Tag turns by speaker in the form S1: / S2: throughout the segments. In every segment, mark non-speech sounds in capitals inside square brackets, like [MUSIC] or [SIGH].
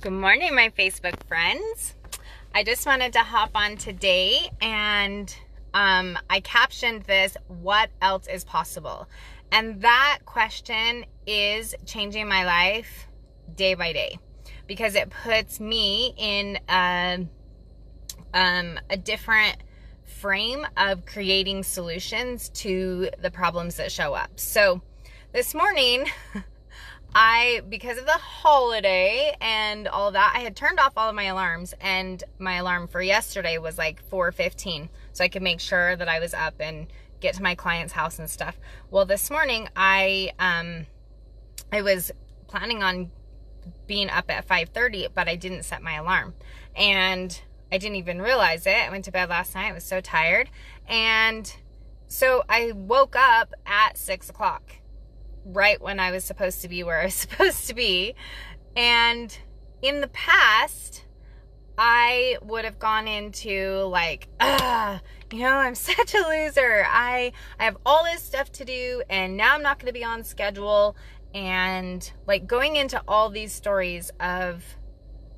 S1: Good morning, my Facebook friends. I just wanted to hop on today and um, I captioned this What else is possible? And that question is changing my life day by day because it puts me in a, um, a different frame of creating solutions to the problems that show up. So this morning, [LAUGHS] I, because of the holiday and all that, I had turned off all of my alarms and my alarm for yesterday was like 4.15 so I could make sure that I was up and get to my client's house and stuff. Well, this morning I, um, I was planning on being up at 5.30, but I didn't set my alarm and I didn't even realize it. I went to bed last night. I was so tired. And so I woke up at six o'clock right when I was supposed to be where I was [LAUGHS] supposed to be. And in the past, I would have gone into like, ah, you know, I'm [LAUGHS] such a loser. I I have all this stuff to do and now I'm not going to be on schedule and like going into all these stories of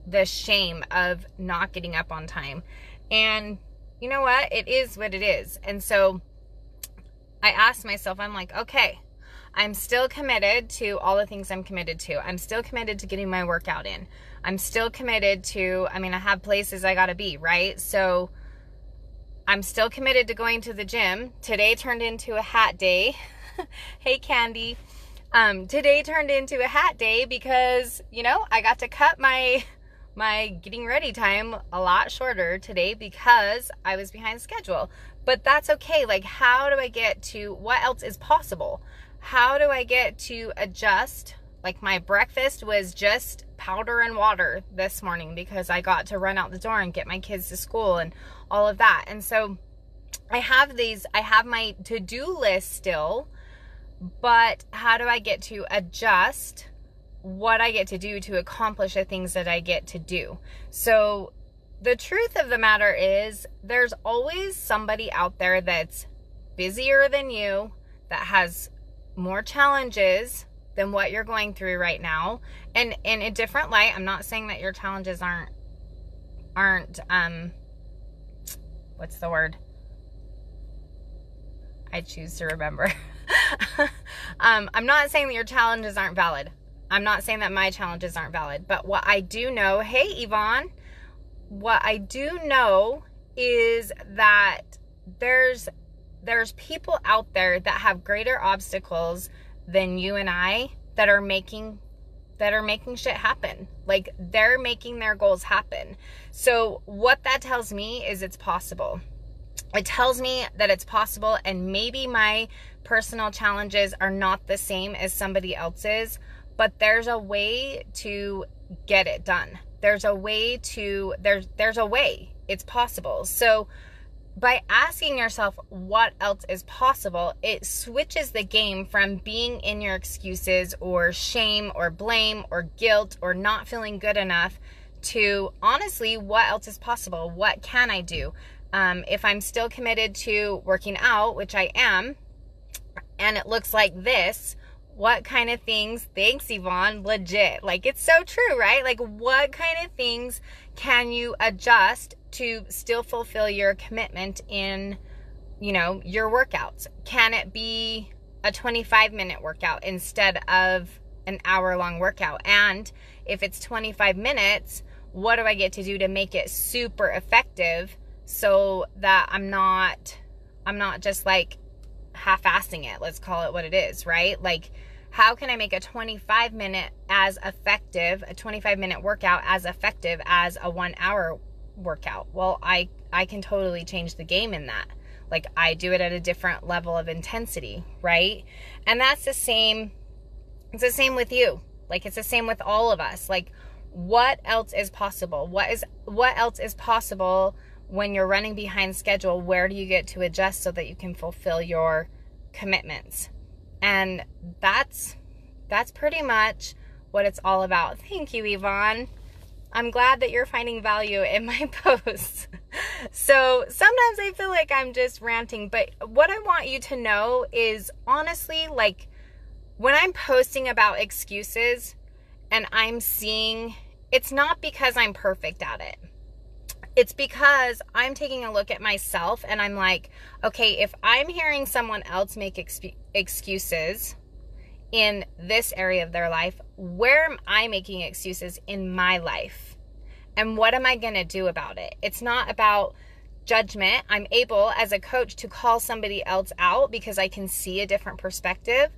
S1: the shame of not getting up on time. And you know what? It is what it is. And so I asked myself, I'm like, okay, I'm still committed to all the things I'm committed to. I'm still committed to getting my workout in. I'm still committed to, I mean, I have places I got to be, right? So I'm still committed to going to the gym. Today turned into a hat day. [LAUGHS] hey, Candy. Um, today turned into a hat day because, you know, I got to cut my my getting ready time a lot shorter today because I was behind schedule. But that's okay. Like, how do I get to what else is possible? How do I get to adjust? Like my breakfast was just powder and water this morning because I got to run out the door and get my kids to school and all of that. And so I have these, I have my to do list still, but how do I get to adjust what I get to do to accomplish the things that I get to do? So the truth of the matter is, there's always somebody out there that's busier than you, that has more challenges than what you're going through right now. And in a different light i'm not saying that your challenges aren't aren't um what's the word? I choose to remember. [LAUGHS] Um i'm not saying that your challenges aren't valid. I'm not saying that my challenges aren't valid. But what i do know hey yvonne what i do know is that there's there's people out there that have greater obstacles than you and I that are making that are making shit happen. Like they're making their goals happen. So what that tells me is it's possible. It tells me that it's possible and maybe my personal challenges are not the same as somebody else's, but there's a way to get it done. There's a way to there's there's a way. It's possible. So by asking yourself what else is possible, it switches the game from being in your excuses or shame or blame or guilt or not feeling good enough to honestly, what else is possible? What can I do? Um, if I'm still committed to working out, which I am, and it looks like this, what kind of things, thanks Yvonne, legit. Like it's so true, right? Like what kind of things can you adjust to still fulfill your commitment in, you know, your workouts? Can it be a 25 minute workout instead of an hour long workout? And if it's 25 minutes, what do I get to do to make it super effective so that I'm not I'm not just like half-assing it. Let's call it what it is, right? Like how can I make a 25 minute as effective, a 25 minute workout as effective as a 1 hour workout. Well, I I can totally change the game in that. Like I do it at a different level of intensity, right? And that's the same it's the same with you. Like it's the same with all of us. Like what else is possible? What is what else is possible when you're running behind schedule? Where do you get to adjust so that you can fulfill your commitments? And that's that's pretty much what it's all about. Thank you, Yvonne. I'm glad that you're finding value in my [LAUGHS] posts. so sometimes I feel like I'm just ranting, but what I want you to know is honestly, like when I'm posting about excuses and I'm seeing it's not because I'm perfect at it. It's because I'm taking a look at myself and I'm like, okay, if I'm hearing someone else make ex- excuses in this area of their life, where am I making excuses in my life? And what am I going to do about it? It's not about judgment. I'm able as a coach to call somebody else out because I can see a different perspective,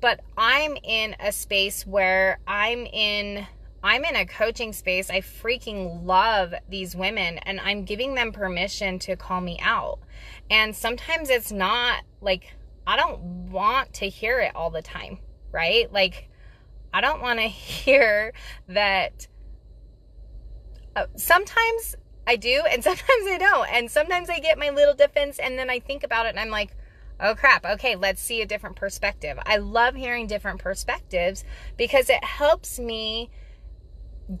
S1: but I'm in a space where I'm in I'm in a coaching space. I freaking love these women and I'm giving them permission to call me out. And sometimes it's not like I don't want to hear it all the time, right? Like I don't want to [LAUGHS] hear that uh, sometimes I do and [LAUGHS] sometimes I don't. And sometimes I get my little defense and then I think about it and I'm like, oh crap, okay, let's see a different perspective. I love hearing different perspectives because it helps me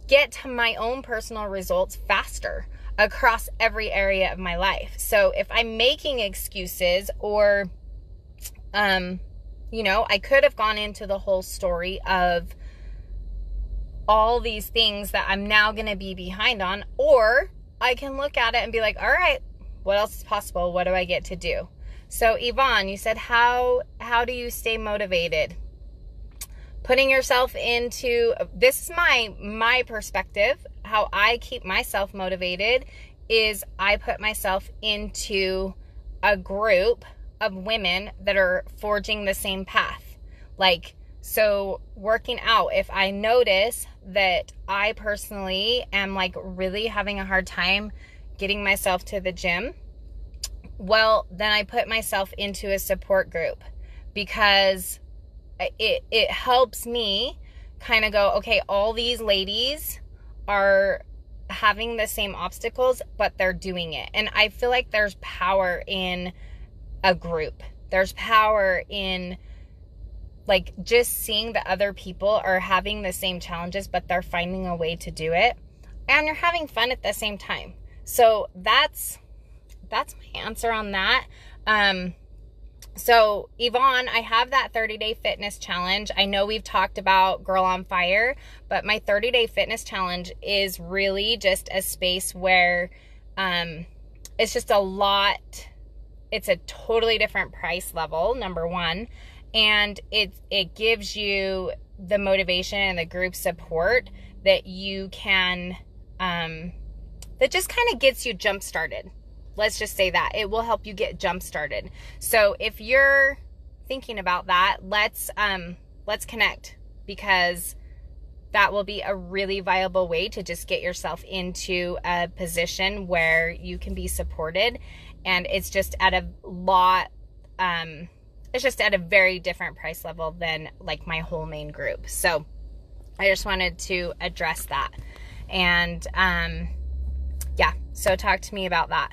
S1: get to my own personal results faster across every area of my life. So if I'm making excuses or um you know, I could have gone into the whole story of all these things that I'm now going to be behind on or I can look at it and be like, "All right, what else is possible? What do I get to do?" So Yvonne, you said how how do you stay motivated? Putting yourself into this is my my perspective. How i keep myself motivated is i put myself into a group of women that are forging the same path. Like so working out if i notice that i personally am like really having a hard time getting myself to the gym well then i put myself into a support group because it it helps me kind of go, okay, all these ladies are having the same obstacles, but they're doing it. And I feel like there's power in a group. There's power in like just seeing that other people are having the same challenges, but they're finding a way to do it. And you're having fun at the same time. So that's that's my answer on that. Um so, Yvonne, I have that 30 day fitness challenge. I know we've talked about Girl on Fire, but my 30 day fitness challenge is really just a space where um, it's just a lot, it's a totally different price level, number one. And it, it gives you the motivation and the group support that you can, um, that just kind of gets you jump started Let's just say that. It will help you get jump started. So if you're thinking about that, let's um let's connect because that will be a really viable way to just get yourself into a position where you can be supported and it's just at a lot um it's just at a very different price level than like my whole main group. So I just wanted to address that. And um yeah, so talk to me about that.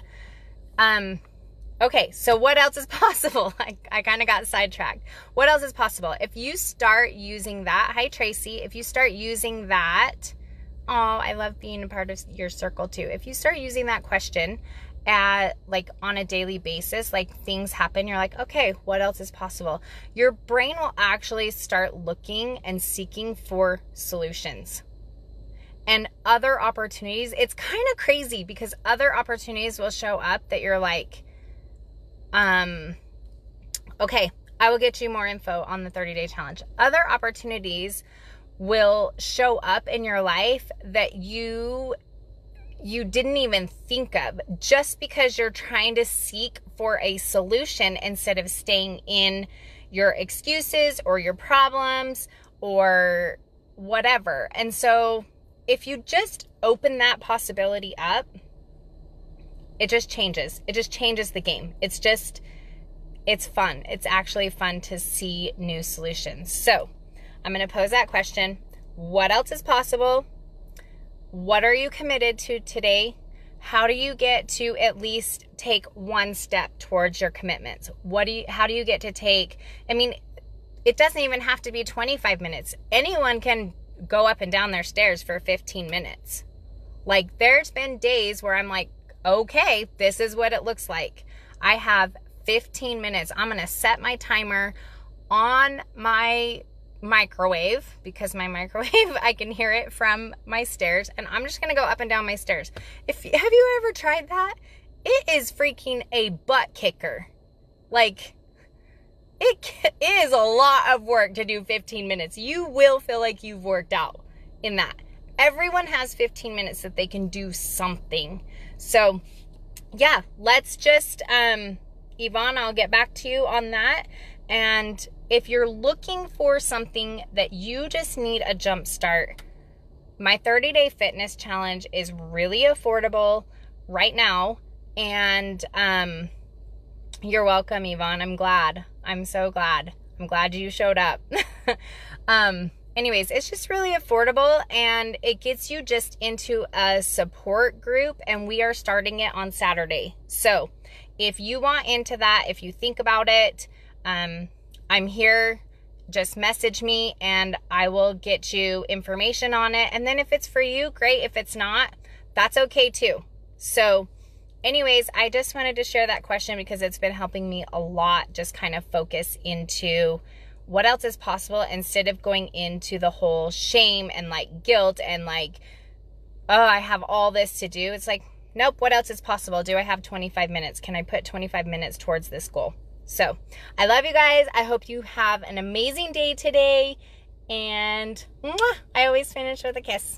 S1: Um, okay, so what else is [LAUGHS] possible? I, I kind of got sidetracked. What else is possible? If you start using that, hi Tracy, if you start using that, oh, I love being a part of your circle too. If you start using that question at like on a daily basis, like things happen, you're like, okay, what else is possible? Your brain will actually start looking and seeking for solutions and other opportunities. It's kind of crazy because other opportunities will show up that you're like, um, okay, I will get you more info on the 30 day challenge. Other opportunities will show up in your life that you you didn't even think of just because you're trying to seek for a solution instead of staying in your excuses or your problems or whatever. And so if you just open that possibility up, it just changes. It just changes the game. It's just, it's fun. It's actually fun to see new solutions. So I'm going to pose that question What else is possible? What are you committed to today? How do you get to at least take one step towards your commitments? What do you, how do you get to take, I mean, it doesn't even have to be 25 minutes. Anyone can go up and down their stairs for 15 minutes. Like, there's been days where I'm like, okay, this is what it looks like. I have 15 minutes. I'm going to set my timer on my microwave because my [LAUGHS] microwave I can hear it from my stairs and I'm just gonna go up and down my stairs. If have you ever tried that? It is freaking a butt kicker. Like it is a lot of work to do 15 minutes. You will feel like you've worked out in that. Everyone has 15 minutes that they can do something. So, yeah, let's just um Yvonne, I'll get back to you on that. And if you're looking for something that you just need a jump start, my 30 day fitness challenge is really affordable right now. And um, you're welcome, Yvonne. I'm glad. I'm so glad. I'm glad you showed up. [LAUGHS] um, anyways, it's just really affordable and it gets you just into a support group. And we are starting it on Saturday. So if you want into that, if you think about it, um, I'm here. Just message me and I will get you information on it. And then if it's for you, great. If it's not, that's okay too. So, anyways, I just wanted to share that question because it's been helping me a lot just kind of focus into what else is possible instead of going into the whole shame and like guilt and like, oh, I have all this to do. It's like, nope, what else is possible? Do I have 25 minutes? Can I put 25 minutes towards this goal? So I love you guys. I hope you have an amazing day today. And mwah, I always finish with a kiss.